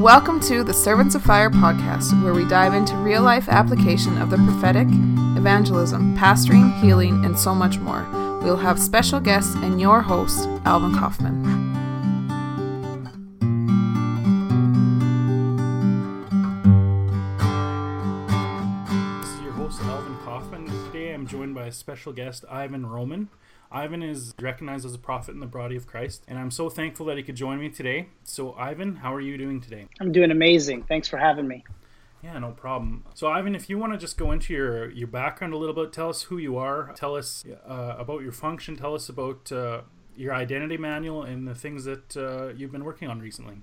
Welcome to the Servants of Fire podcast, where we dive into real life application of the prophetic, evangelism, pastoring, healing, and so much more. We'll have special guests and your host, Alvin Kaufman. This is your host, Alvin Kaufman. Today I'm joined by a special guest, Ivan Roman. Ivan is recognized as a prophet in the body of Christ, and I'm so thankful that he could join me today. So, Ivan, how are you doing today? I'm doing amazing. Thanks for having me. Yeah, no problem. So, Ivan, if you want to just go into your your background a little bit, tell us who you are, tell us uh, about your function, tell us about uh, your identity manual, and the things that uh, you've been working on recently.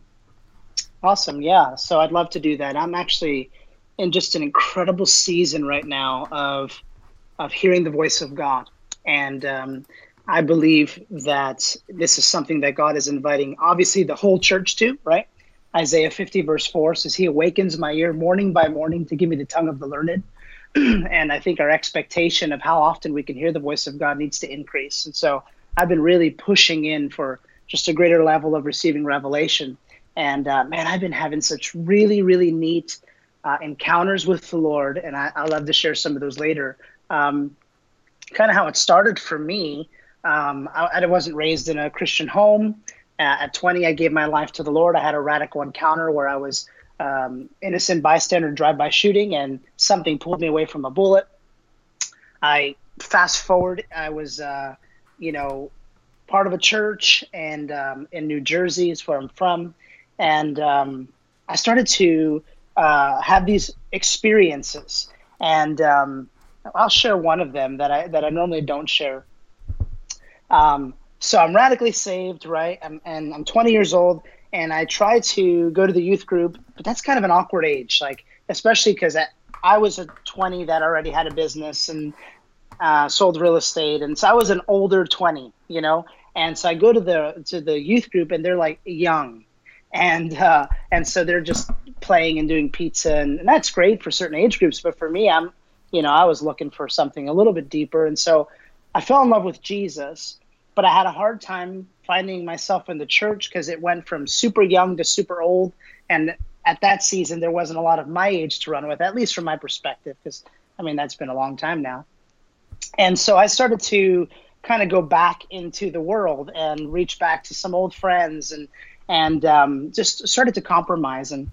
Awesome. Yeah. So, I'd love to do that. I'm actually in just an incredible season right now of of hearing the voice of God. And um, I believe that this is something that God is inviting, obviously, the whole church to, right? Isaiah 50, verse 4 says, He awakens my ear morning by morning to give me the tongue of the learned. and I think our expectation of how often we can hear the voice of God needs to increase. And so I've been really pushing in for just a greater level of receiving revelation. And uh, man, I've been having such really, really neat uh, encounters with the Lord. And I, I love to share some of those later. Um, kind of how it started for me. Um, I, I, wasn't raised in a Christian home. Uh, at 20, I gave my life to the Lord. I had a radical encounter where I was um, innocent bystander drive-by shooting, and something pulled me away from a bullet. I fast forward. I was, uh, you know, part of a church, and um, in New Jersey is where I'm from, and um, I started to uh, have these experiences, and um, I'll share one of them that I that I normally don't share. Um, so I'm radically saved, right? I'm, and I'm 20 years old, and I try to go to the youth group, but that's kind of an awkward age, like especially because I, I was a 20 that already had a business and uh, sold real estate, and so I was an older 20, you know. And so I go to the to the youth group, and they're like young, and uh, and so they're just playing and doing pizza, and, and that's great for certain age groups. But for me, I'm you know, I was looking for something a little bit deeper. And so I fell in love with Jesus, but I had a hard time finding myself in the church because it went from super young to super old. And at that season, there wasn't a lot of my age to run with, at least from my perspective, because I mean, that's been a long time now. And so I started to kind of go back into the world and reach back to some old friends and and um, just started to compromise. And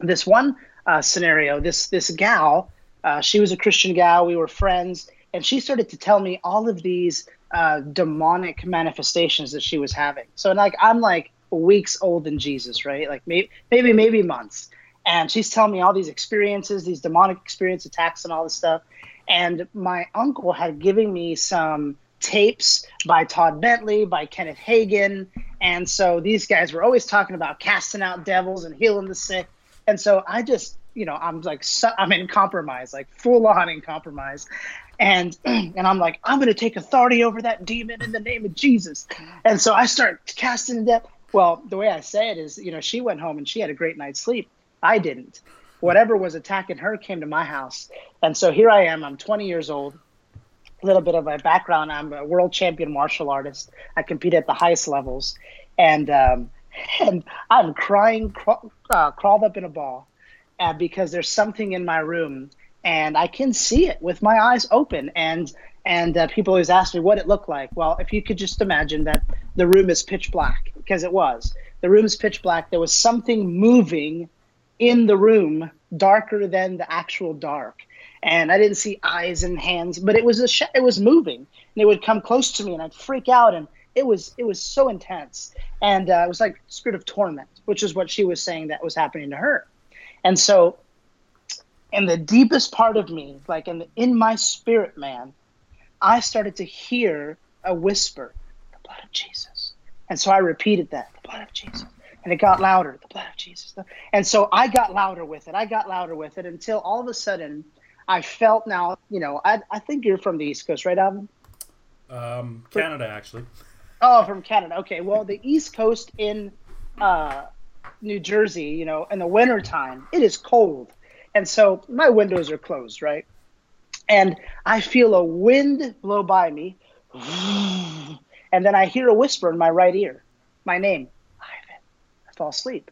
this one uh, scenario, this this gal uh, she was a Christian gal. We were friends, and she started to tell me all of these uh, demonic manifestations that she was having. So, like, I'm like weeks old in Jesus, right? Like maybe, maybe, maybe months. And she's telling me all these experiences, these demonic experience attacks, and all this stuff. And my uncle had given me some tapes by Todd Bentley, by Kenneth Hagin. And so these guys were always talking about casting out devils and healing the sick. And so I just you know, I'm like, I'm in compromise, like full on in compromise. And, and I'm like, I'm going to take authority over that demon in the name of Jesus. And so I start casting death. Well, the way I say it is, you know, she went home and she had a great night's sleep. I didn't. Whatever was attacking her came to my house. And so here I am. I'm 20 years old. A little bit of my background I'm a world champion martial artist. I compete at the highest levels. And, um, and I'm crying, uh, crawled up in a ball uh, because there's something in my room and I can see it with my eyes open. And and uh, people always ask me what it looked like. Well, if you could just imagine that the room is pitch black, because it was. The room is pitch black. There was something moving in the room, darker than the actual dark. And I didn't see eyes and hands, but it was a sh- it was moving, and it would come close to me, and I'd freak out, and it was it was so intense, and uh, it was like spirit of torment, which is what she was saying that was happening to her. And so, in the deepest part of me, like in the, in my spirit, man, I started to hear a whisper, "The blood of Jesus." And so I repeated that, "The blood of Jesus." And it got louder, the blood of Jesus. And so I got louder with it. I got louder with it until all of a sudden I felt now, you know, I, I think you're from the East Coast, right, Alvin? Um, Canada, actually. Oh, from Canada. Okay. Well, the East Coast in uh, New Jersey, you know, in the wintertime, it is cold. And so my windows are closed, right? And I feel a wind blow by me. And then I hear a whisper in my right ear, my name, Ivan. I fall asleep.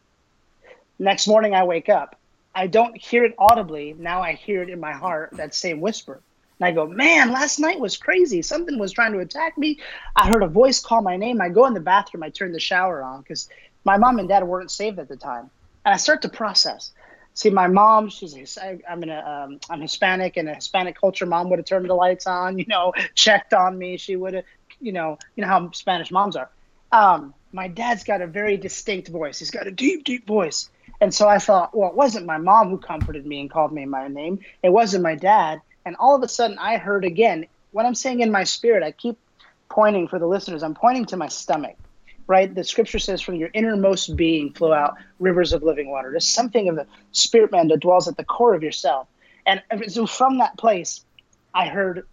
Next morning, I wake up. I don't hear it audibly. Now I hear it in my heart, that same whisper. And I go, man, last night was crazy. Something was trying to attack me. I heard a voice call my name. I go in the bathroom. I turn the shower on because my mom and dad weren't saved at the time. And I start to process. See, my mom, she's I'm in a, um, I'm Hispanic, and a Hispanic culture. Mom would have turned the lights on, you know, checked on me. She would have, you know, you know how Spanish moms are. Um, my dad's got a very distinct voice. He's got a deep, deep voice. And so I thought, well, it wasn't my mom who comforted me and called me my name. It wasn't my dad. And all of a sudden, I heard again what I'm saying in my spirit. I keep pointing for the listeners. I'm pointing to my stomach, right? The scripture says, "From your innermost being flow out rivers of living water." There's something of the spirit man that dwells at the core of yourself. And so from that place, I heard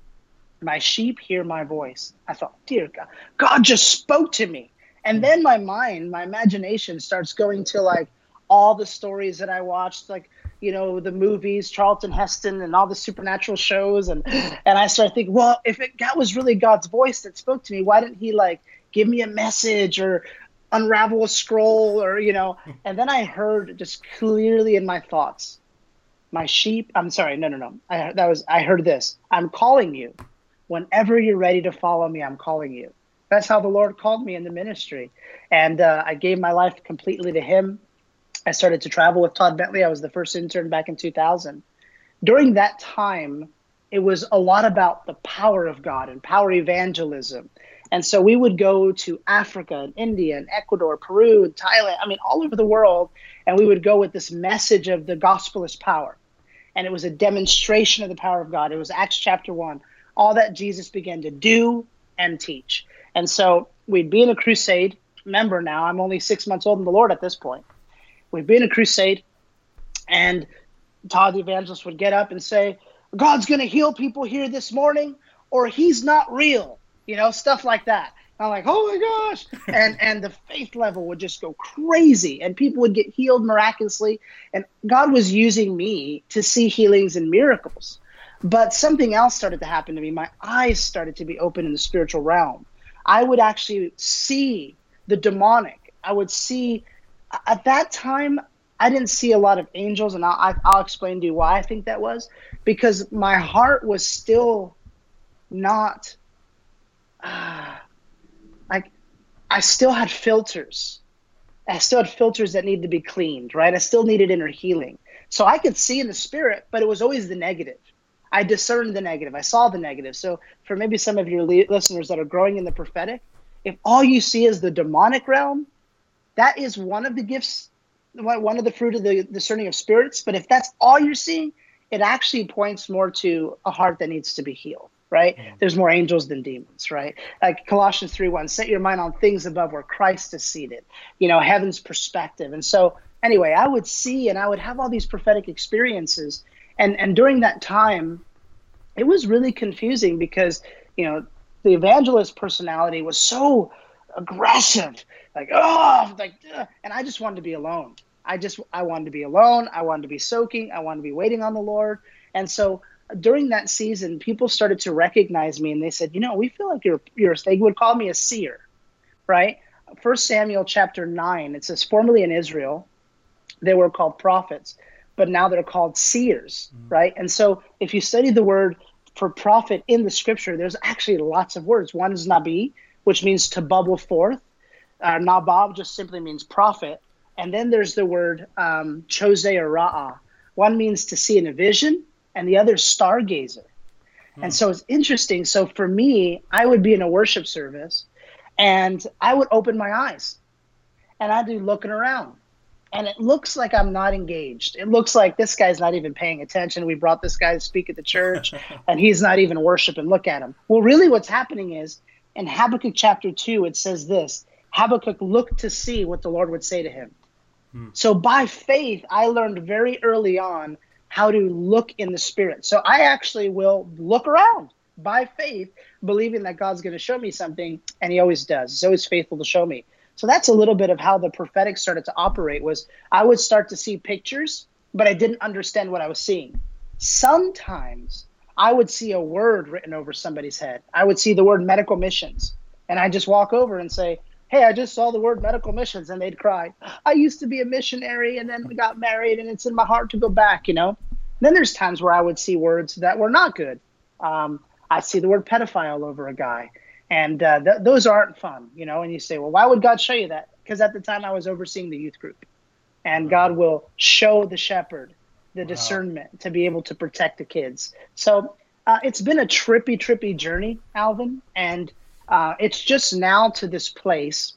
my sheep hear my voice. I thought, dear God, God just spoke to me. And then my mind, my imagination starts going to like all the stories that I watched, like you know the movies, Charlton Heston, and all the supernatural shows, and and I started thinking, well, if it, that was really God's voice that spoke to me, why didn't He like give me a message or unravel a scroll or you know? And then I heard just clearly in my thoughts, my sheep. I'm sorry, no, no, no. I that was I heard this. I'm calling you. Whenever you're ready to follow me, I'm calling you. That's how the Lord called me in the ministry, and uh, I gave my life completely to Him. I started to travel with Todd Bentley. I was the first intern back in 2000. During that time, it was a lot about the power of God and power evangelism. And so we would go to Africa and India and Ecuador, Peru and Thailand, I mean, all over the world. And we would go with this message of the gospel is power. And it was a demonstration of the power of God. It was Acts chapter 1, all that Jesus began to do and teach. And so we'd be in a crusade. Remember now, I'm only six months old in the Lord at this point. We'd be in a crusade, and Todd the evangelist would get up and say, God's going to heal people here this morning, or he's not real, you know, stuff like that. I'm like, oh my gosh. And and the faith level would just go crazy and people would get healed miraculously. And God was using me to see healings and miracles. But something else started to happen to me. My eyes started to be open in the spiritual realm. I would actually see the demonic. I would see at that time I didn't see a lot of angels, and I'll, I'll explain to you why I think that was. Because my heart was still not uh, like I still had filters. I still had filters that needed to be cleaned, right? I still needed inner healing. So I could see in the spirit, but it was always the negative. I discerned the negative. I saw the negative. So for maybe some of your listeners that are growing in the prophetic, if all you see is the demonic realm, that is one of the gifts, one of the fruit of the discerning of spirits. But if that's all you're seeing, it actually points more to a heart that needs to be healed right? Mm. There's more angels than demons, right? Like Colossians 3 1, set your mind on things above where Christ is seated, you know, heaven's perspective. And so, anyway, I would see and I would have all these prophetic experiences. And, and during that time, it was really confusing because, you know, the evangelist personality was so aggressive like oh like ugh. and i just wanted to be alone i just i wanted to be alone. I wanted to be soaking. I wanted to be waiting on the lord. And so during that season people started to recognize me and they said you know we feel like you're you're they would call me a seer right? First samuel chapter 9 it says formerly in israel they were called prophets but now they're called seers mm. right? And so if you study the word for prophet in the scripture there's actually lots of words. One is nabi which means to bubble forth. Uh, Nabab just simply means prophet. And then there's the word um, chozeh or ra'ah. One means to see in a vision, and the other stargazer. Hmm. And so it's interesting. So for me, I would be in a worship service, and I would open my eyes, and I'd be looking around. And it looks like I'm not engaged. It looks like this guy's not even paying attention. We brought this guy to speak at the church, and he's not even worshiping. Look at him. Well, really, what's happening is in Habakkuk chapter 2, it says this Habakkuk looked to see what the Lord would say to him. Hmm. So by faith, I learned very early on how to look in the spirit. So I actually will look around by faith, believing that God's going to show me something, and He always does. He's always faithful to show me. So that's a little bit of how the prophetic started to operate. Was I would start to see pictures, but I didn't understand what I was seeing. Sometimes I would see a word written over somebody's head. I would see the word medical missions, and I just walk over and say, hey, I just saw the word medical missions, and they'd cry, I used to be a missionary and then we got married, and it's in my heart to go back, you know? And then there's times where I would see words that were not good. Um, I see the word pedophile over a guy, and uh, th- those aren't fun, you know? And you say, well, why would God show you that? Because at the time I was overseeing the youth group, and God will show the shepherd the wow. discernment to be able to protect the kids. So uh, it's been a trippy, trippy journey, Alvin, and uh, it's just now to this place.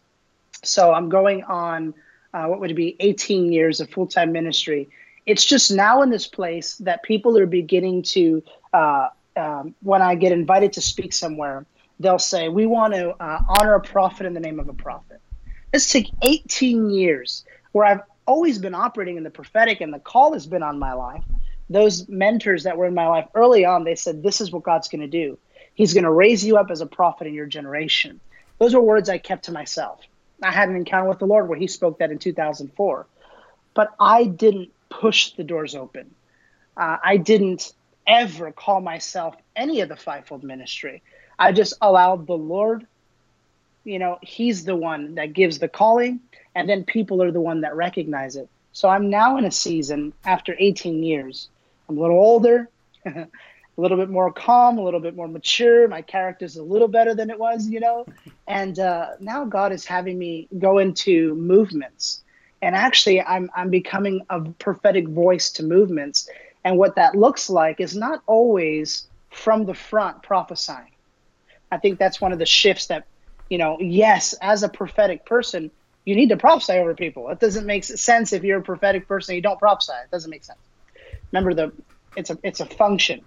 So I'm going on, uh, what would it be, 18 years of full time ministry. It's just now in this place that people are beginning to, uh, um, when I get invited to speak somewhere, they'll say, We want to uh, honor a prophet in the name of a prophet. This took 18 years where I've always been operating in the prophetic and the call has been on my life. Those mentors that were in my life early on, they said, This is what God's going to do. He's going to raise you up as a prophet in your generation. Those were words I kept to myself. I had an encounter with the Lord where He spoke that in 2004. But I didn't push the doors open. Uh, I didn't ever call myself any of the fivefold ministry. I just allowed the Lord, you know, He's the one that gives the calling, and then people are the one that recognize it. So I'm now in a season after 18 years. I'm a little older. a little bit more calm, a little bit more mature. My character's a little better than it was, you know. And uh, now God is having me go into movements, and actually, I'm I'm becoming a prophetic voice to movements. And what that looks like is not always from the front prophesying. I think that's one of the shifts that, you know, yes, as a prophetic person, you need to prophesy over people. It doesn't make sense if you're a prophetic person and you don't prophesy. It doesn't make sense. Remember the it's a it's a function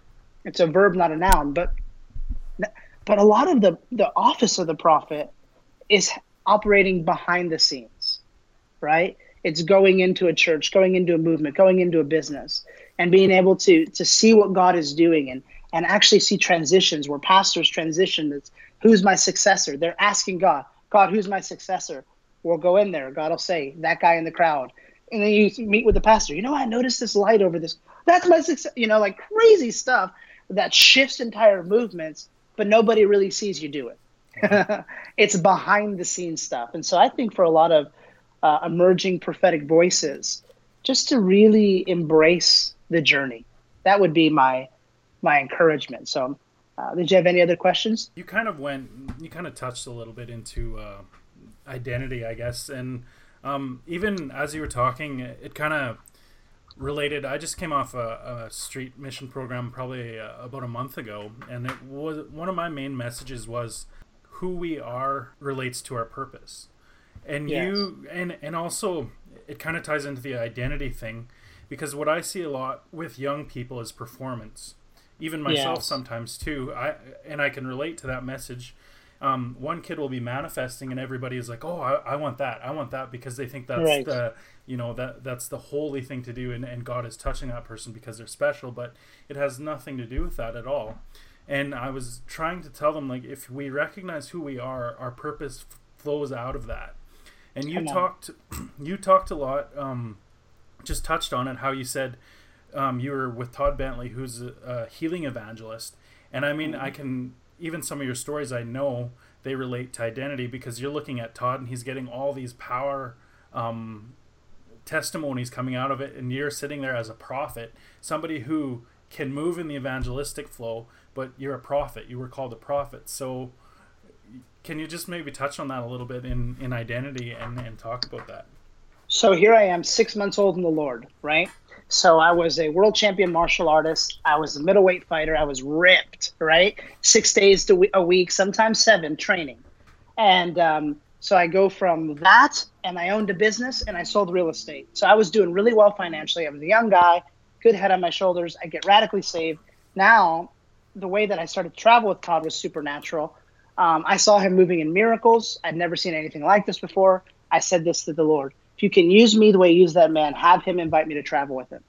it's a verb, not a noun. But but a lot of the the office of the prophet is operating behind the scenes, right? It's going into a church, going into a movement, going into a business, and being able to to see what God is doing and and actually see transitions where pastors transition. That's who's my successor? They're asking God, God, who's my successor? We'll go in there. God will say, that guy in the crowd. And then you meet with the pastor. You know, I noticed this light over this. That's my success. You know, like crazy stuff that shifts entire movements, but nobody really sees you do it. it's behind the scenes stuff. And so I think for a lot of uh, emerging prophetic voices, just to really embrace the journey, that would be my my encouragement. So, uh, did you have any other questions? You kind of went, you kind of touched a little bit into uh, identity, I guess, and um, even as you were talking, it kind of related i just came off a, a street mission program probably uh, about a month ago and it was one of my main messages was who we are relates to our purpose and yes. you and and also it kind of ties into the identity thing because what i see a lot with young people is performance even myself yes. sometimes too i and i can relate to that message um, one kid will be manifesting and everybody is like oh I, I want that. I want that because they think that's right. the you know that that's the holy thing to do and, and god is touching that person because they're special but it has nothing to do with that at all. And i was trying to tell them like if we recognize who we are our purpose f- flows out of that. And you talked you talked a lot um, just touched on it how you said um, you were with todd bentley who's a, a healing evangelist. And i mean mm-hmm. i can even some of your stories i know they relate to identity because you're looking at todd and he's getting all these power um, testimonies coming out of it, and you're sitting there as a prophet, somebody who can move in the evangelistic flow, but you're a prophet. You were called a prophet. So, can you just maybe touch on that a little bit in, in identity and, and talk about that? So, here I am, six months old in the Lord, right? So, I was a world champion martial artist. I was a middleweight fighter. I was ripped, right? Six days to a week, sometimes seven training. And um, so I go from that and I owned a business and I sold real estate. So I was doing really well financially. I was a young guy, good head on my shoulders. I get radically saved. Now, the way that I started to travel with Todd was supernatural. Um, I saw him moving in miracles. I'd never seen anything like this before. I said this to the Lord If you can use me the way you use that man, have him invite me to travel with him.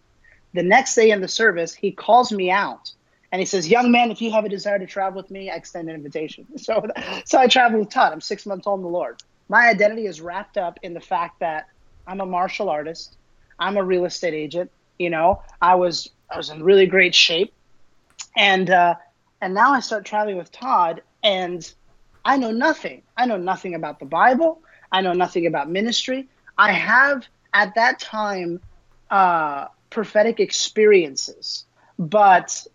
The next day in the service, he calls me out and he says, "Young man, if you have a desire to travel with me, I extend an invitation." So, so I travel with Todd. I'm six months old in the Lord. My identity is wrapped up in the fact that I'm a martial artist. I'm a real estate agent. You know, I was I was in really great shape, and uh, and now I start traveling with Todd, and I know nothing. I know nothing about the Bible. I know nothing about ministry. I have at that time uh, prophetic experiences, but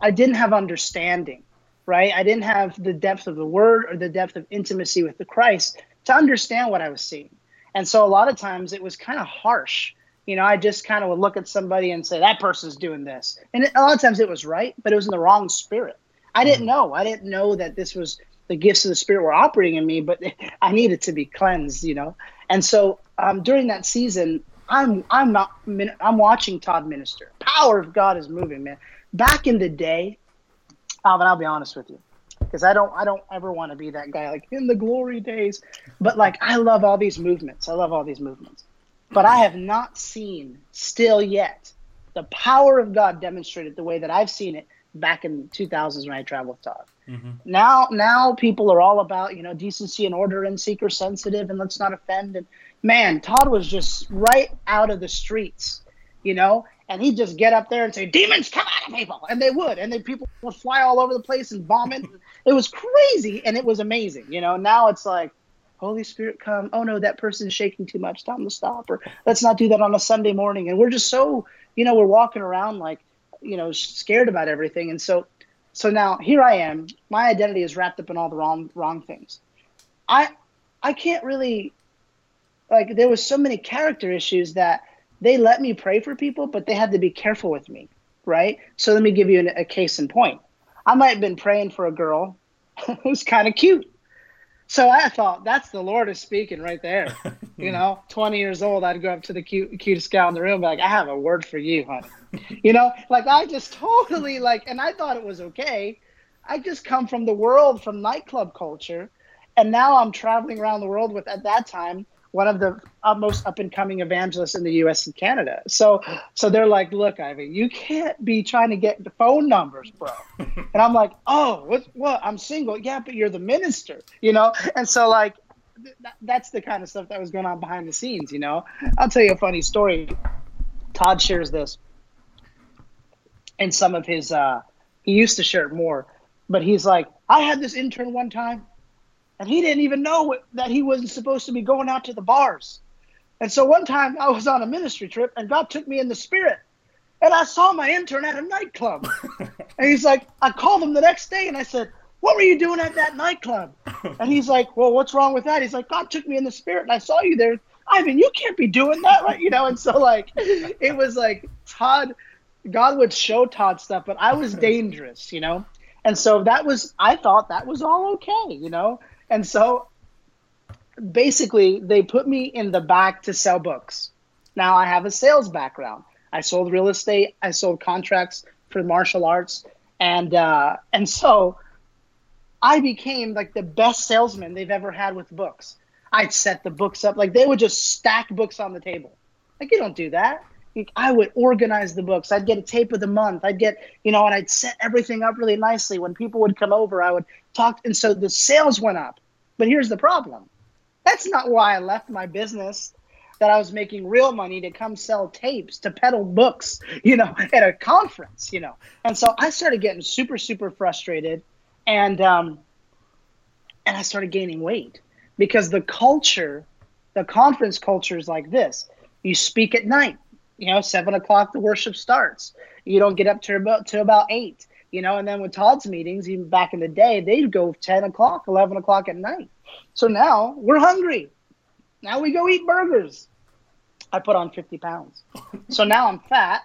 I didn't have understanding, right? I didn't have the depth of the word or the depth of intimacy with the Christ to understand what I was seeing. And so a lot of times it was kind of harsh. You know, I just kind of would look at somebody and say, that person's doing this. And a lot of times it was right, but it was in the wrong spirit. I didn't mm-hmm. know. I didn't know that this was the gifts of the spirit were operating in me, but I needed to be cleansed, you know? And so um, during that season, I'm I'm not I'm watching Todd minister. Power of God is moving, man. Back in the day, Alvin, I'll be honest with you, because I don't I don't ever want to be that guy like in the glory days. But like I love all these movements. I love all these movements. But I have not seen still yet the power of God demonstrated the way that I've seen it back in the 2000s when I traveled with Todd. Mm-hmm. Now, now people are all about you know decency and order and seeker sensitive and let's not offend. And man, Todd was just right out of the streets, you know, and he'd just get up there and say, "Demons come out of people," and they would, and then people would fly all over the place and vomit. it was crazy, and it was amazing, you know. Now it's like, Holy Spirit, come! Oh no, that person's shaking too much. Time to stop, or let's not do that on a Sunday morning. And we're just so, you know, we're walking around like, you know, scared about everything, and so so now here I am. My identity is wrapped up in all the wrong wrong things. I I can't really like there was so many character issues that they let me pray for people, but they had to be careful with me, right? So let me give you an, a case in point. I might have been praying for a girl who's kind of cute. So I thought that's the Lord is speaking right there. you know, 20 years old, I'd go up to the cute, cutest gal in the room, and be like, I have a word for you, honey you know, like I just totally like, and I thought it was okay. I just come from the world, from nightclub culture, and now I'm traveling around the world with at that time one of the most up and coming evangelists in the U.S. and Canada. So, so they're like, "Look, Ivy, you can't be trying to get the phone numbers, bro." and I'm like, "Oh, what? What? I'm single. Yeah, but you're the minister, you know." And so, like, th- that's the kind of stuff that was going on behind the scenes, you know. I'll tell you a funny story. Todd shares this and some of his uh he used to share it more but he's like i had this intern one time and he didn't even know that he wasn't supposed to be going out to the bars and so one time i was on a ministry trip and god took me in the spirit and i saw my intern at a nightclub and he's like i called him the next day and i said what were you doing at that nightclub and he's like well what's wrong with that he's like god took me in the spirit and i saw you there I mean, you can't be doing that, right? You know, and so like, it was like Todd God would show Todd stuff, but I was dangerous, you know? And so that was, I thought that was all okay, you know? And so basically, they put me in the back to sell books. Now I have a sales background. I sold real estate, I sold contracts for martial arts. And, uh, and so I became like the best salesman they've ever had with books. I'd set the books up, like they would just stack books on the table. Like, you don't do that. I would organize the books. I'd get a tape of the month. I'd get, you know, and I'd set everything up really nicely. When people would come over, I would talk. And so the sales went up. But here's the problem that's not why I left my business that I was making real money to come sell tapes, to peddle books, you know, at a conference, you know. And so I started getting super, super frustrated. And, um, and I started gaining weight because the culture, the conference culture is like this you speak at night you know, seven o'clock the worship starts. You don't get up to about to about eight. You know, and then with Todd's meetings, even back in the day, they'd go ten o'clock, eleven o'clock at night. So now we're hungry. Now we go eat burgers. I put on fifty pounds. so now I'm fat.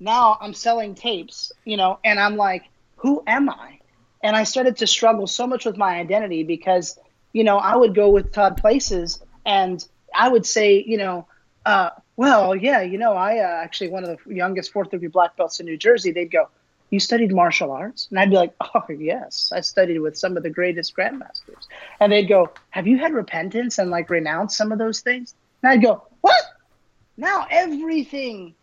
Now I'm selling tapes, you know, and I'm like, who am I? And I started to struggle so much with my identity because, you know, I would go with Todd places and I would say, you know, uh, well, yeah, you know, I uh, actually one of the youngest fourth degree black belts in New Jersey. They'd go, "You studied martial arts?" And I'd be like, "Oh, yes, I studied with some of the greatest grandmasters." And they'd go, "Have you had repentance and like renounced some of those things?" And I'd go, "What?" Now everything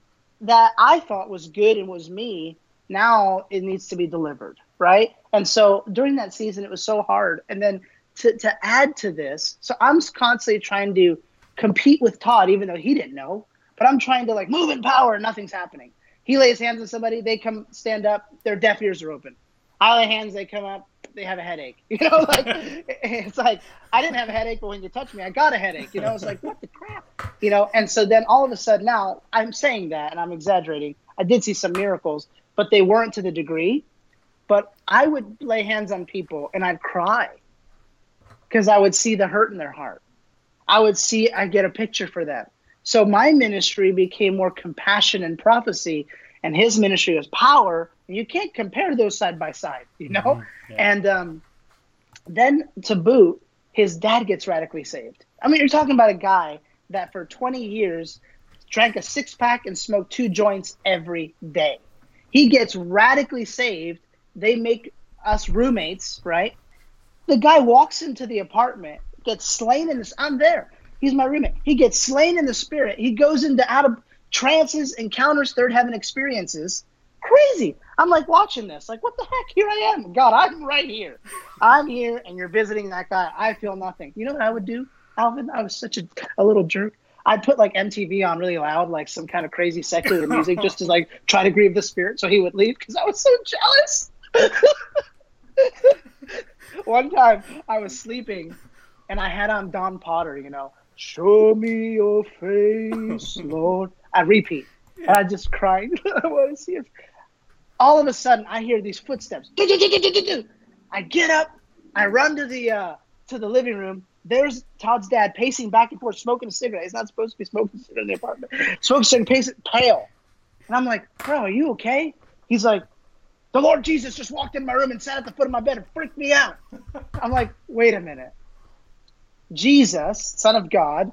that I thought was good and was me, now it needs to be delivered, right? And so during that season, it was so hard. And then to, to add to this, so I'm constantly trying to compete with Todd, even though he didn't know but I'm trying to like move in power and nothing's happening. He lays hands on somebody, they come stand up, their deaf ears are open. I lay hands, they come up, they have a headache. You know, like it's like I didn't have a headache, but when you touch me, I got a headache. You know, it's like what the crap. You know, and so then all of a sudden now I'm saying that and I'm exaggerating. I did see some miracles, but they weren't to the degree. But I would lay hands on people and I'd cry because I would see the hurt in their heart. I would see I get a picture for them. So my ministry became more compassion and prophecy, and his ministry was power. You can't compare those side by side, you know. Mm-hmm. Yeah. And um, then to boot, his dad gets radically saved. I mean, you're talking about a guy that for 20 years drank a six pack and smoked two joints every day. He gets radically saved. They make us roommates, right? The guy walks into the apartment, gets slain in this. I'm there. He's my roommate. He gets slain in the spirit. He goes into out of trances, encounters third heaven experiences. Crazy. I'm like watching this, like, what the heck? Here I am. God, I'm right here. I'm here, and you're visiting that guy. I feel nothing. You know what I would do, Alvin? I was such a, a little jerk. I'd put like MTV on really loud, like some kind of crazy secular music, just to like try to grieve the spirit, so he would leave because I was so jealous. One time I was sleeping, and I had on Don Potter, you know, show me your face, Lord. I repeat, and I just cried. I want to see it. All of a sudden, I hear these footsteps. I get up, I run to the uh, to the living room, there's Todd's dad pacing back and forth, smoking a cigarette. He's not supposed to be smoking a cigarette in the apartment. Smoking a cigarette, pacing, pale. And I'm like, bro, are you okay? He's like, the Lord Jesus just walked in my room and sat at the foot of my bed and freaked me out. I'm like, wait a minute. Jesus, Son of God,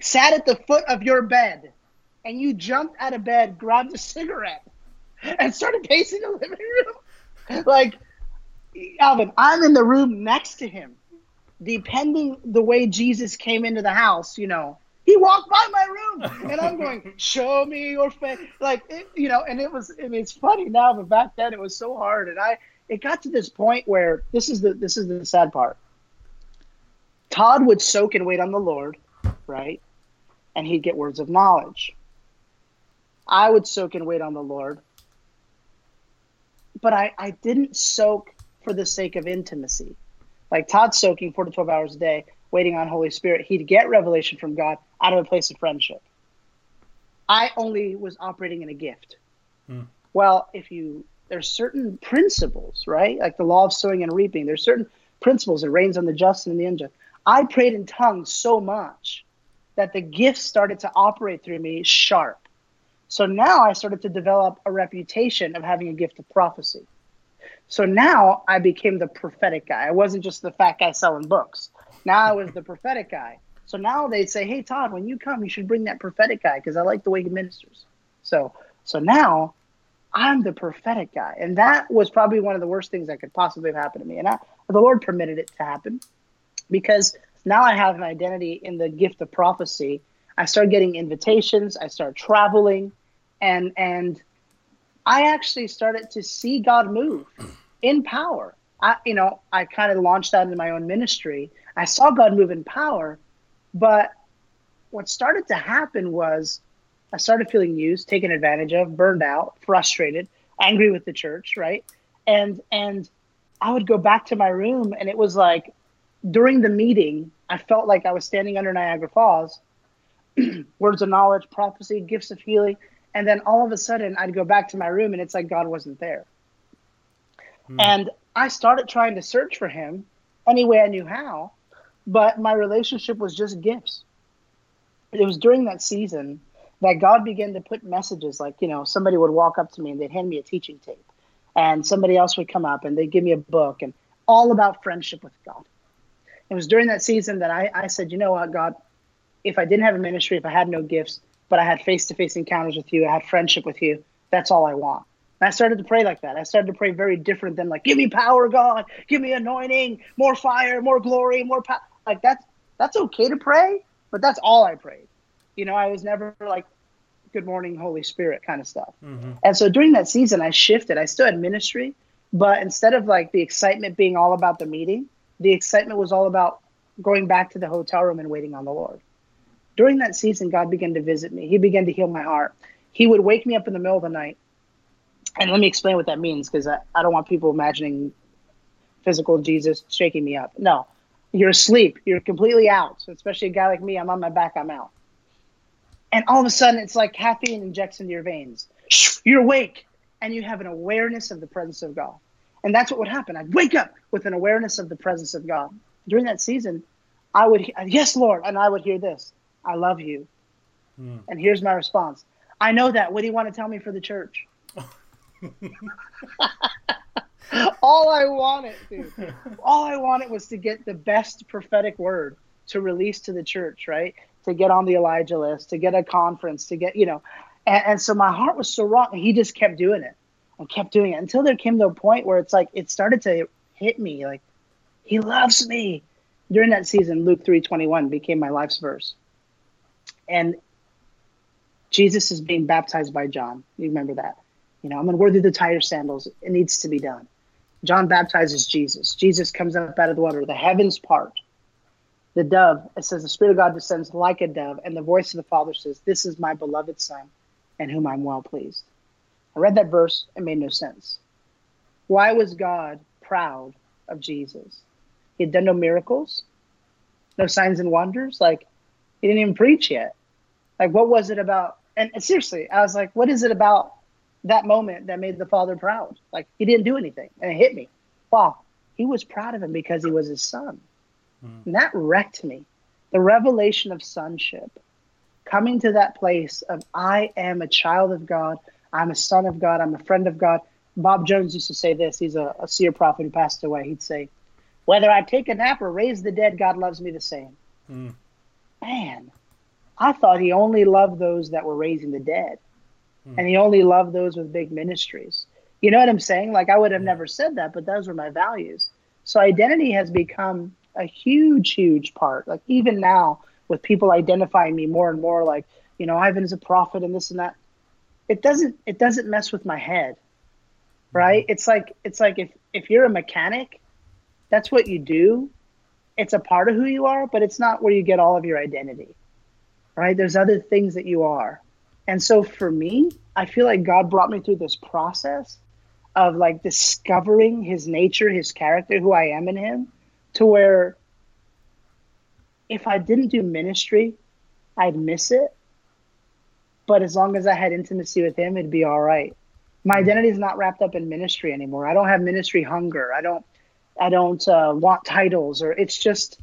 sat at the foot of your bed and you jumped out of bed, grabbed a cigarette, and started pacing the living room. like, Alvin, I'm in the room next to him depending the way Jesus came into the house, you know, he walked by my room and I'm going, show me your face. Like, it, you know, and it was, I mean, it's funny now, but back then it was so hard. And I, it got to this point where this is the, this is the sad part. Todd would soak and wait on the Lord, right? And he'd get words of knowledge. I would soak and wait on the Lord, but I, I didn't soak for the sake of intimacy like Todd soaking four to 12 hours a day, waiting on Holy Spirit, he'd get revelation from God out of a place of friendship. I only was operating in a gift. Hmm. Well, if you, there's certain principles, right? Like the law of sowing and reaping, there's certain principles. It rains on the just and the unjust. I prayed in tongues so much that the gifts started to operate through me sharp. So now I started to develop a reputation of having a gift of prophecy. So now I became the prophetic guy. I wasn't just the fat guy selling books. Now I was the prophetic guy. So now they'd say, "Hey Todd, when you come, you should bring that prophetic guy because I like the way he ministers." So so now I'm the prophetic guy, and that was probably one of the worst things that could possibly have happened to me. And I, the Lord permitted it to happen because now I have an identity in the gift of prophecy. I start getting invitations. I start traveling, and and I actually started to see God move in power. I, you know, I kind of launched out into my own ministry. I saw God move in power, but what started to happen was I started feeling used, taken advantage of, burned out, frustrated, angry with the church, right? And and I would go back to my room and it was like during the meeting, I felt like I was standing under Niagara Falls, words of knowledge, prophecy, gifts of healing, and then all of a sudden I'd go back to my room and it's like God wasn't there. Hmm. And I started trying to search for him any way I knew how, but my relationship was just gifts. It was during that season that God began to put messages like, you know, somebody would walk up to me and they'd hand me a teaching tape, and somebody else would come up and they'd give me a book and all about friendship with God. It was during that season that I, I said, you know what, God, if I didn't have a ministry, if I had no gifts, but I had face to face encounters with you, I had friendship with you, that's all I want. And I started to pray like that. I started to pray very different than like, give me power, God, give me anointing, more fire, more glory, more power. Like that's that's okay to pray, but that's all I prayed. You know, I was never like, good morning, Holy Spirit kind of stuff. Mm-hmm. And so during that season, I shifted. I still had ministry, but instead of like the excitement being all about the meeting, the excitement was all about going back to the hotel room and waiting on the Lord. During that season, God began to visit me. He began to heal my heart. He would wake me up in the middle of the night And let me explain what that means because I, I don't want people imagining physical Jesus shaking me up. No, you're asleep. You're completely out. So especially a guy like me, I'm on my back, I'm out. And all of a sudden, it's like caffeine injects into your veins. You're awake and you have an awareness of the presence of God. And that's what would happen. I'd wake up with an awareness of the presence of God. During that season, I would, yes, Lord. And I would hear this I love you. Hmm. And here's my response I know that. What do you want to tell me for the church? all I wanted, dude, all I wanted was to get the best prophetic word to release to the church, right? To get on the Elijah list, to get a conference, to get, you know. And, and so my heart was so wrong. And he just kept doing it and kept doing it until there came to a point where it's like, it started to hit me like, he loves me. During that season, Luke 3.21 became my life's verse. And Jesus is being baptized by John. You remember that. You know, I'm unworthy of the tire sandals. It needs to be done. John baptizes Jesus. Jesus comes up out of the water. The heavens part. The dove, it says, the Spirit of God descends like a dove, and the voice of the Father says, This is my beloved Son, in whom I'm well pleased. I read that verse, it made no sense. Why was God proud of Jesus? He had done no miracles, no signs and wonders. Like, he didn't even preach yet. Like, what was it about? And, and seriously, I was like, what is it about that moment that made the father proud. Like he didn't do anything, and it hit me. Wow, he was proud of him because he was his son, mm. and that wrecked me. The revelation of sonship, coming to that place of I am a child of God, I'm a son of God, I'm a friend of God. Bob Jones used to say this. He's a, a seer prophet who passed away. He'd say, "Whether I take a nap or raise the dead, God loves me the same." Mm. Man, I thought He only loved those that were raising the dead. Hmm. And he only loved those with big ministries. You know what I'm saying? Like I would have never said that, but those were my values. So identity has become a huge, huge part. Like even now, with people identifying me more and more, like you know, Ivan is a prophet and this and that. It doesn't. It doesn't mess with my head, right? Hmm. It's like it's like if if you're a mechanic, that's what you do. It's a part of who you are, but it's not where you get all of your identity, right? There's other things that you are. And so for me, I feel like God brought me through this process of like discovering his nature, his character, who I am in him, to where if I didn't do ministry, I'd miss it. But as long as I had intimacy with him, it'd be all right. My hmm. identity is not wrapped up in ministry anymore. I don't have ministry hunger. I don't I don't uh, want titles or it's just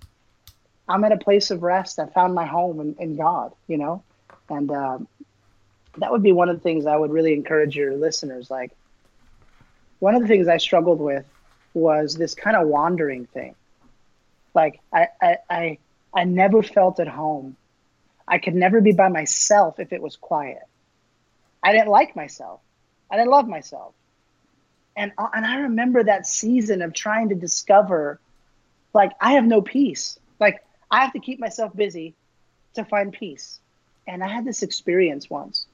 I'm at a place of rest. I found my home in, in God, you know, and uh, that would be one of the things I would really encourage your listeners. Like, one of the things I struggled with was this kind of wandering thing. Like, I, I, I, I never felt at home. I could never be by myself if it was quiet. I didn't like myself. I didn't love myself. And, uh, and I remember that season of trying to discover, like, I have no peace. Like, I have to keep myself busy to find peace. And I had this experience once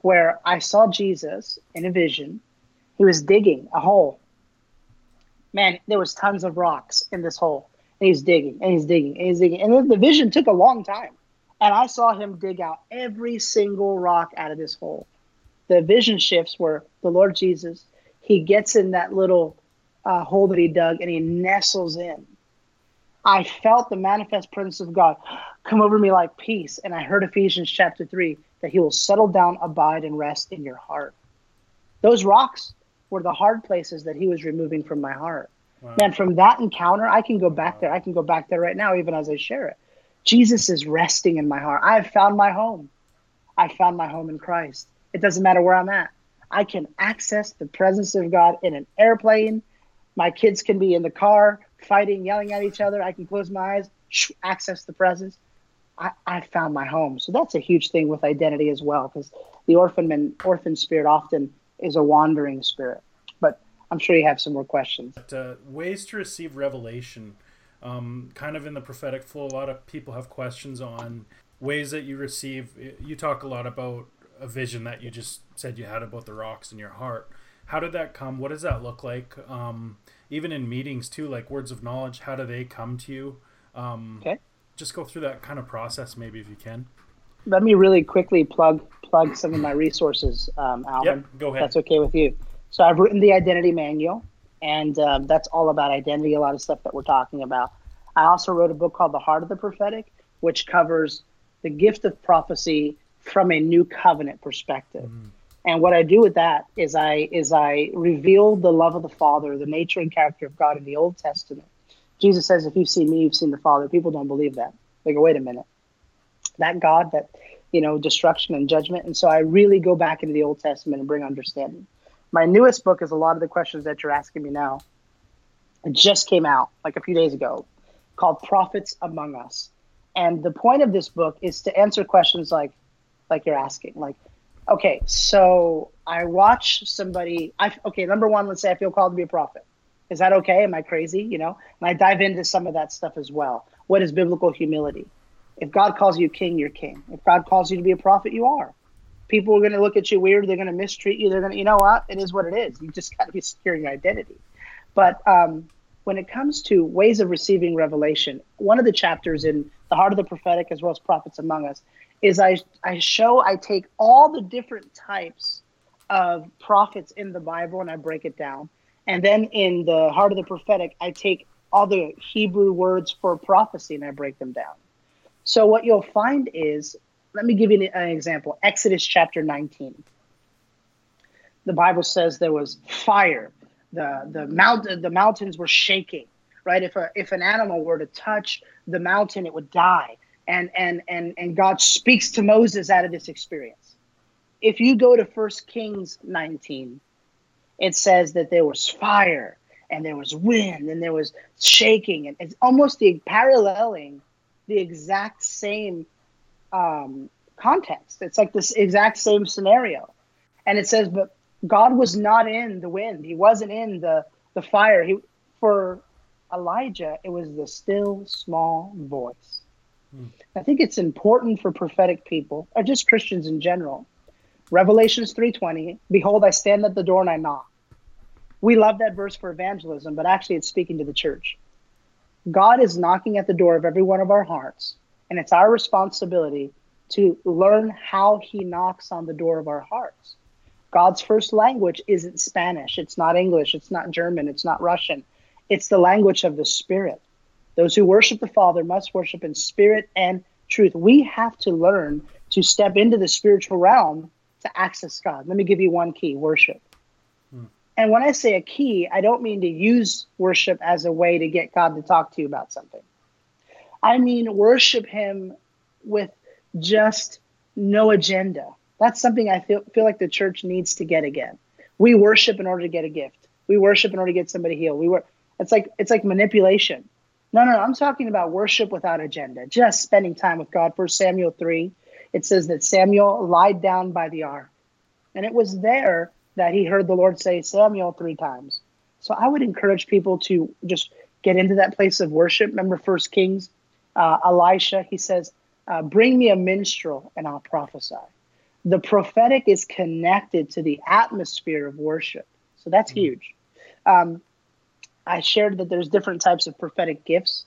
where I saw Jesus in a vision. He was digging a hole. Man, there was tons of rocks in this hole. And he's digging and he's digging and he's digging. And the vision took a long time. And I saw him dig out every single rock out of this hole. The vision shifts where the Lord Jesus, he gets in that little uh, hole that he dug and he nestles in. I felt the manifest presence of God come over me like peace. And I heard Ephesians chapter 3 that he will settle down, abide, and rest in your heart. Those rocks were the hard places that he was removing from my heart. Wow. Man, from that encounter, I can go back wow. there. I can go back there right now, even as I share it. Jesus is resting in my heart. I have found my home. I found my home in Christ. It doesn't matter where I'm at. I can access the presence of God in an airplane. My kids can be in the car fighting, yelling at each other. I can close my eyes, access the presence. I, I found my home. So that's a huge thing with identity as well, because the orphan orphan spirit often is a wandering spirit. But I'm sure you have some more questions. But, uh, ways to receive revelation, um, kind of in the prophetic flow. A lot of people have questions on ways that you receive. You talk a lot about a vision that you just said you had about the rocks in your heart. How did that come? What does that look like? Um, even in meetings too, like words of knowledge. How do they come to you? Um, okay just go through that kind of process, maybe if you can. Let me really quickly plug plug some of my resources, um, Alvin. Yep, go ahead. That's okay with you. So I've written the identity manual, and um, that's all about identity, a lot of stuff that we're talking about. I also wrote a book called The Heart of the Prophetic, which covers the gift of prophecy from a new covenant perspective. Mm-hmm. And what I do with that is I is I reveal the love of the Father, the nature and character of God in the Old Testament. Jesus says, "If you've seen me, you've seen the Father." People don't believe that. They go, "Wait a minute, that God, that you know, destruction and judgment." And so I really go back into the Old Testament and bring understanding. My newest book is a lot of the questions that you're asking me now. It just came out like a few days ago, called "Prophets Among Us," and the point of this book is to answer questions like, like you're asking, like okay, so I watch somebody. I okay. Number one, let's say I feel called to be a prophet. Is that okay? Am I crazy? You know, and I dive into some of that stuff as well. What is biblical humility? If God calls you king, you're king. If God calls you to be a prophet, you are. People are going to look at you weird. They're going to mistreat you. They're going to, you know what? It is what it is. You just got to be secure in your identity. But um, when it comes to ways of receiving revelation, one of the chapters in the heart of the prophetic, as well as prophets among us, is I, I show, I take all the different types of prophets in the Bible and I break it down. And then in the heart of the prophetic, I take all the Hebrew words for prophecy and I break them down. So what you'll find is, let me give you an, example. Exodus chapter 19. The Bible says there was fire. The the mountain the mountains were shaking, right? If a if an animal were to touch the mountain, it would die and and and and God speaks to Moses out of this experience. If you go to First Kings 19, it says that there was fire and there was wind and there was shaking and it's almost the paralleling the exact same um, context. It's like this exact same scenario, and it says, but God was not in the wind. He wasn't in the the fire. He for Elijah, it was the still small voice. I think it's important for prophetic people, or just Christians in general. Revelations 3:20, behold I stand at the door and I knock. We love that verse for evangelism, but actually it's speaking to the church. God is knocking at the door of every one of our hearts, and it's our responsibility to learn how he knocks on the door of our hearts. God's first language isn't Spanish, it's not English, it's not German, it's not Russian. It's the language of the Spirit. Those who worship the Father must worship in spirit and truth. We have to learn to step into the spiritual realm to access God. Let me give you one key worship. Hmm. And when I say a key, I don't mean to use worship as a way to get God to talk to you about something. I mean, worship Him with just no agenda. That's something I feel, feel like the church needs to get again. We worship in order to get a gift. We worship in order to get somebody healed. We were. It's like it's like manipulation. No, no, I'm talking about worship without agenda, just spending time with God. First Samuel 3, it says that Samuel lied down by the ark. And it was there that he heard the Lord say Samuel three times. So I would encourage people to just get into that place of worship. Remember First Kings, uh, Elisha, he says, uh, Bring me a minstrel and I'll prophesy. The prophetic is connected to the atmosphere of worship. So that's mm-hmm. huge. Um, I shared that there's different types of prophetic gifts.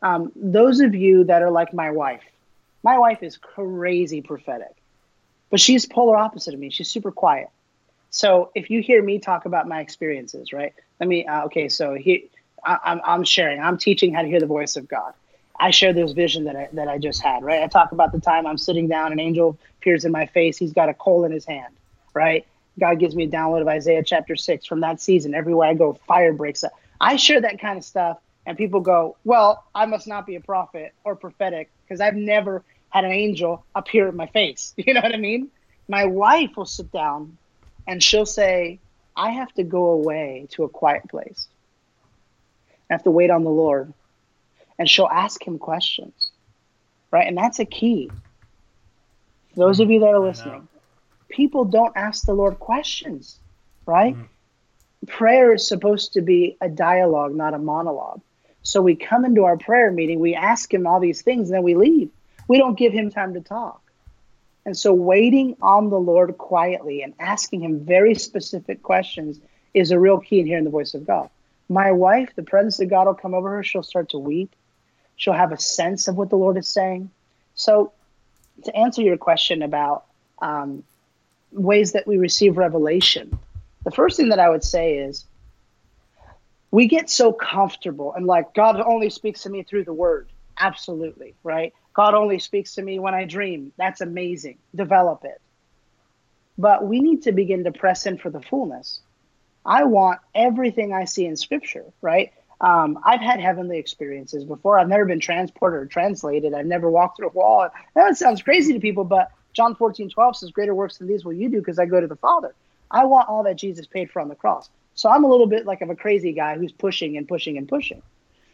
Um, those of you that are like my wife, my wife is crazy prophetic, but she's polar opposite of me. She's super quiet. So if you hear me talk about my experiences, right? Let me. Uh, okay, so he, I, I'm I'm sharing. I'm teaching how to hear the voice of God. I share this vision that I, that I just had, right? I talk about the time I'm sitting down, an angel appears in my face. He's got a coal in his hand, right? God gives me a download of Isaiah chapter six from that season. Everywhere I go, fire breaks up. I share that kind of stuff, and people go, "Well, I must not be a prophet or prophetic because I've never had an angel appear in my face." You know what I mean? My wife will sit down, and she'll say, "I have to go away to a quiet place. I have to wait on the Lord," and she'll ask him questions, right? And that's a key. those of you that are listening, people don't ask the Lord questions, right? Mm prayer is supposed to be a dialogue, not a monologue. So we come into our prayer meeting, we ask him all these things, and then we leave. We don't give him time to talk. And so waiting on the Lord quietly and asking him very specific questions is a real key in hearing the voice of God. My wife, the presence of God will come over her. She'll start to weep. She'll have a sense of what the Lord is saying. So, to answer your question about um, ways that we receive revelation, The first thing that I would say is we get so comfortable and like God only speaks to me through the word. Absolutely, right? God only speaks to me when I dream. That's amazing. Develop it. But we need to begin to press in for the fullness. I want everything I see in scripture, right? Um, I've had heavenly experiences before. I've never been transported or translated. I've never walked through a wall. That sounds crazy to people, but John 14, 12 says, Greater works than these will you do because I go to the Father. I want all that Jesus paid for on the cross. So I'm a little bit like of a crazy guy who's pushing and pushing and pushing.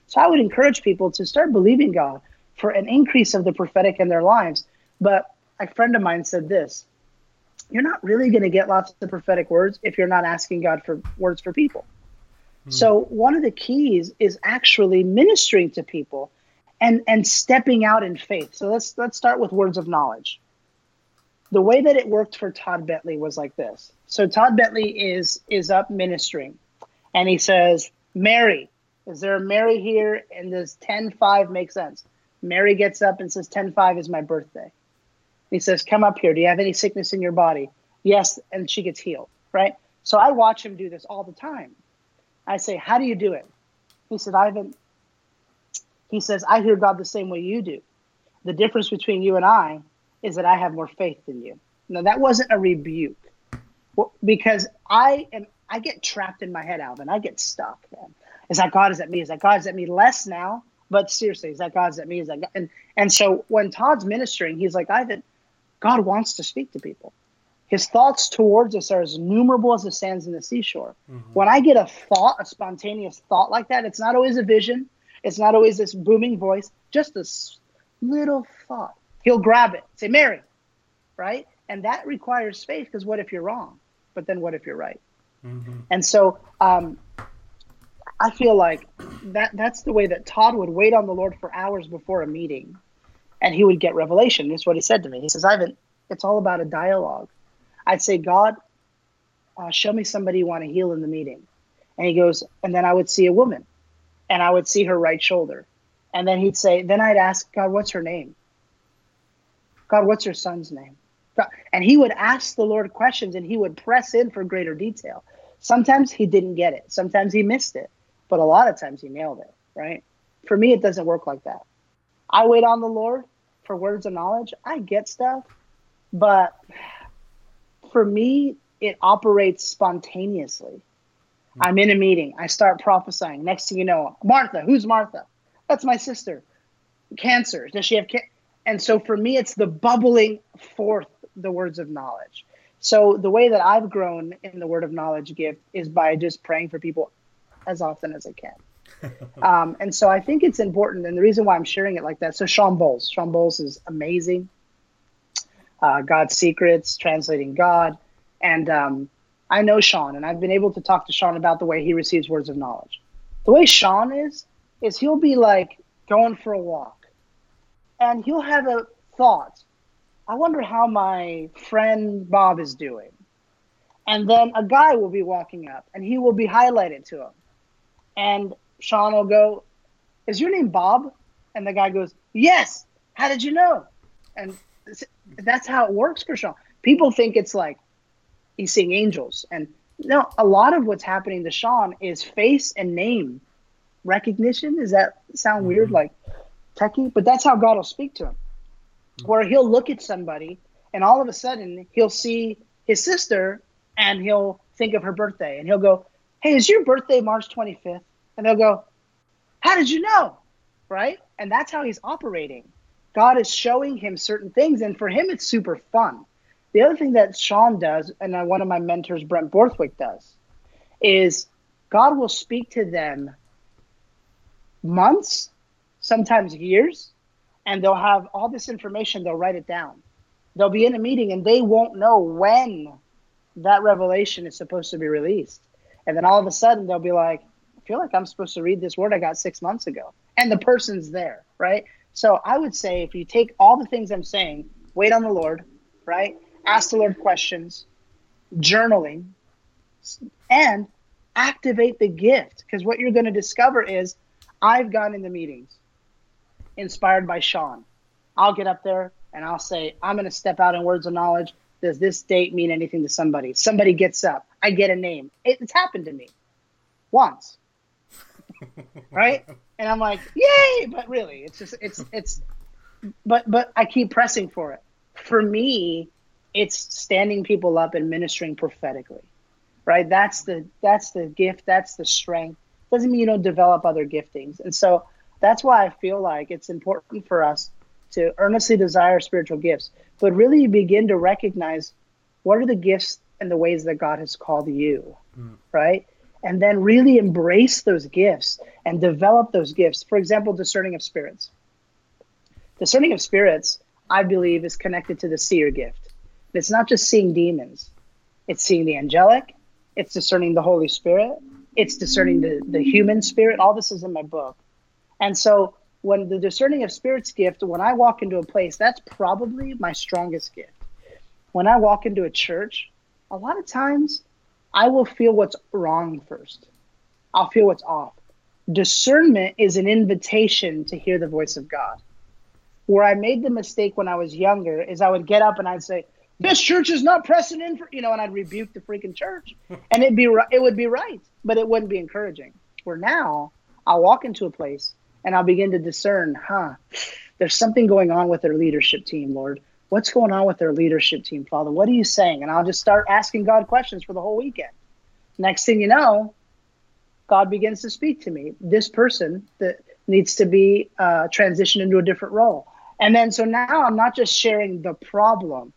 So I would encourage people to start believing God for an increase of the prophetic in their lives. But a friend of mine said this you're not really going to get lots of prophetic words if you're not asking God for words for people. Hmm. So one of the keys is actually ministering to people and and stepping out in faith. So let's let's start with words of knowledge. The way that it worked for Todd Bentley was like this. So Todd Bentley is is up ministering and he says, "Mary, is there a Mary here and does 10:5 make sense?" Mary gets up and says, 10:5 is my birthday. He says, Come up here. Do you have any sickness in your body? Yes. And she gets healed, right? So I watch him do this all the time. I say, How do you do it? He said, Ivan, he says, I hear God the same way you do. The difference between you and I is that I have more faith than you. Now, that wasn't a rebuke well, because I am, I get trapped in my head, Alvin. I get stuck, man. Is that God? Is that me? Is that God? Is that me? Less now, but seriously, is that God? Is that me? Is that God? And, and so when Todd's ministering, he's like, Ivan, God wants to speak to people. His thoughts towards us are as numerable as the sands in the seashore. Mm-hmm. When I get a thought, a spontaneous thought like that, it's not always a vision. It's not always this booming voice, just a little thought. He'll grab it, say, Mary, right? And that requires faith because what if you're wrong? But then what if you're right? Mm-hmm. And so um, I feel like that that's the way that Todd would wait on the Lord for hours before a meeting and he would get revelation. This is what he said to me. He says, Ivan, it's all about a dialogue. I'd say, God, uh, show me somebody you want to heal in the meeting. And he goes, and then I would see a woman and I would see her right shoulder. And then he'd say, then I'd ask, God, what's her name? God, what's her son's name? And he would ask the Lord questions and he would press in for greater detail. Sometimes he didn't get it, sometimes he missed it, but a lot of times he nailed it, right? For me, it doesn't work like that. I wait on the Lord for words of knowledge. I get stuff, but for me, it operates spontaneously. I'm in a meeting. I start prophesying. Next thing you know, Martha, who's Martha? That's my sister. Cancer. Does she have cancer? And so for me, it's the bubbling forth the words of knowledge. So the way that I've grown in the word of knowledge gift is by just praying for people as often as I can. um, and so I think it's important, and the reason why I'm sharing it like that. So Shawn Bolz, Shawn Bolz is amazing. Uh, God's Secrets, translating God, and um, I know Shawn, and I've been able to talk to Shawn about the way he receives words of knowledge. The way Shawn is, is he'll be like going for a walk, and he'll have a thought. I wonder how my friend Bob is doing. And then a guy will be walking up, and he will be highlighted to him. And Shawn will go, Is your name Bob? And the guy goes, Yes. How did you know? And that's how it works for Shawn. People think it's like he's seeing angels. And no, a lot of what's happening to Shawn is face and name recognition. Does that sound mm-hmm. weird, like techie? But that's how God will speak to him. Mm-hmm. Where he'll look at somebody and all of a sudden he'll see his sister and he'll think of her birthday and he'll go, Hey, is your birthday March 25th? And they'll go, How did you know? Right? And that's how he's operating. God is showing him certain things, and for him, it's super fun. The other thing that Shawn does, and one of my mentors, Brent Borthwick, does, is God will speak to them months, sometimes years, and they'll have all this information, they'll write it down. They'll be in a meeting and they won't know when that revelation is supposed to be released. And then all of a sudden they'll be like, I feel like I'm supposed to read this word I got six months ago. And the person's there, right? So I would say if you take all the things I'm saying, wait on the Lord, right? Ask the Lord questions, journaling, and activate the gift. Because what you're going to discover is I've gone in the meetings inspired by Shawn. I'll get up there and I'll say, I'm going to step out in words of knowledge. does this date mean anything to somebody? Somebody gets up. I get a name. It, it's happened to me once. right? And I'm like, yay! But really, it's just it's it's but but I keep pressing for it. For me, it's standing people up and ministering prophetically. Right? That's the that's the gift, that's the strength. Doesn't mean you don't develop other giftings. And so that's why I feel like it's important for us to earnestly desire spiritual gifts, but really begin to recognize what are the gifts and the ways that God has called you, mm. right? And then really embrace those gifts and develop those gifts. For example, discerning of spirits. Discerning of spirits, I believe, is connected to the seer gift. It's not just seeing demons, it's seeing the angelic, it's discerning the Holy Spirit, it's discerning the, the human spirit. All this is in my book. And so when the discerning of spirits gift, when I walk into a place, that's probably my strongest gift. When I walk into a church, a lot of times I will feel what's wrong first. I'll feel what's off. Discernment is an invitation to hear the voice of God. Where I made the mistake when I was younger is I would get up and I'd say, "This church is not pressing in for," you know, and I'd rebuke the freaking church, and it'd be it would be right, but it wouldn't be encouraging. Where now I'll walk into a place and I'll begin to discern, huh, there's something going on with their leadership team, Lord. What's going on with their leadership team, Father? What are you saying? And I'll just start asking God questions for the whole weekend. Next thing you know, God begins to speak to me. This person that needs to be uh, transitioned into a different role. And then so now I'm not just sharing the problem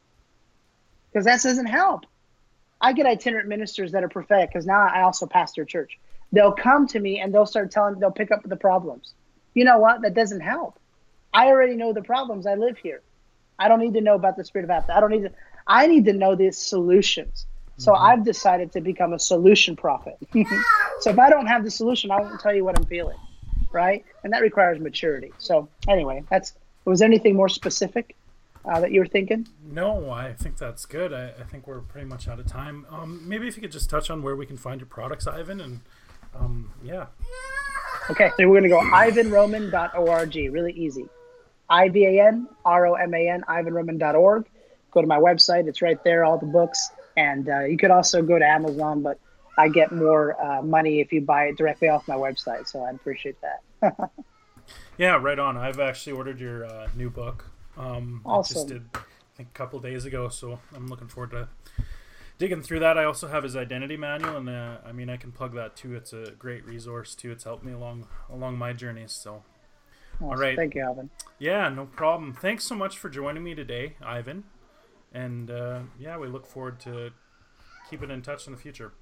because that doesn't help. I get itinerant ministers that are prophetic because now I also pastor church. They'll come to me and they'll start telling, they'll pick up the problems you know what? That doesn't help. I already know the problems. I live here. I don't need to know about the spirit of apathy. I don't need to. I need to know these solutions. So mm-hmm. I've decided to become a solution prophet. so if I don't have the solution, I won't tell you what I'm feeling, right? And that requires maturity. So anyway, that's. Was there anything more specific uh, that you were thinking? No, I think that's good. I, I think we're pretty much out of time. Um, maybe if you could just touch on where we can find your products, Ivan, and um, yeah. Okay, so we're going to go ivanroman.org. Really easy. I V A N R O M A N, ivanroman.org. Go to my website. It's right there, all the books. And uh, you could also go to Amazon, but I get more uh, money if you buy it directly off my website. So I appreciate that. yeah, right on. I've actually ordered your uh, new book. Um, awesome. I just did, I think, a couple days ago. So I'm looking forward to digging through that, I also have his identity manual, and uh, I mean, I can plug that too. It's a great resource too. It's helped me along along my journeys. So, awesome. all right, thank you, Ivan. Yeah, no problem. Thanks so much for joining me today, Ivan. And uh, yeah, we look forward to keeping in touch in the future.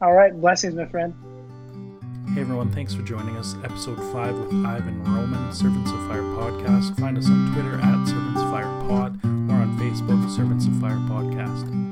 All right, blessings, my friend. Hey everyone, thanks for joining us. Episode 5 with Ivan Roman, Servants of Fire Podcast. Find us on Twitter at Servants of Fire Pod or on Facebook, Servants of Fire Podcast.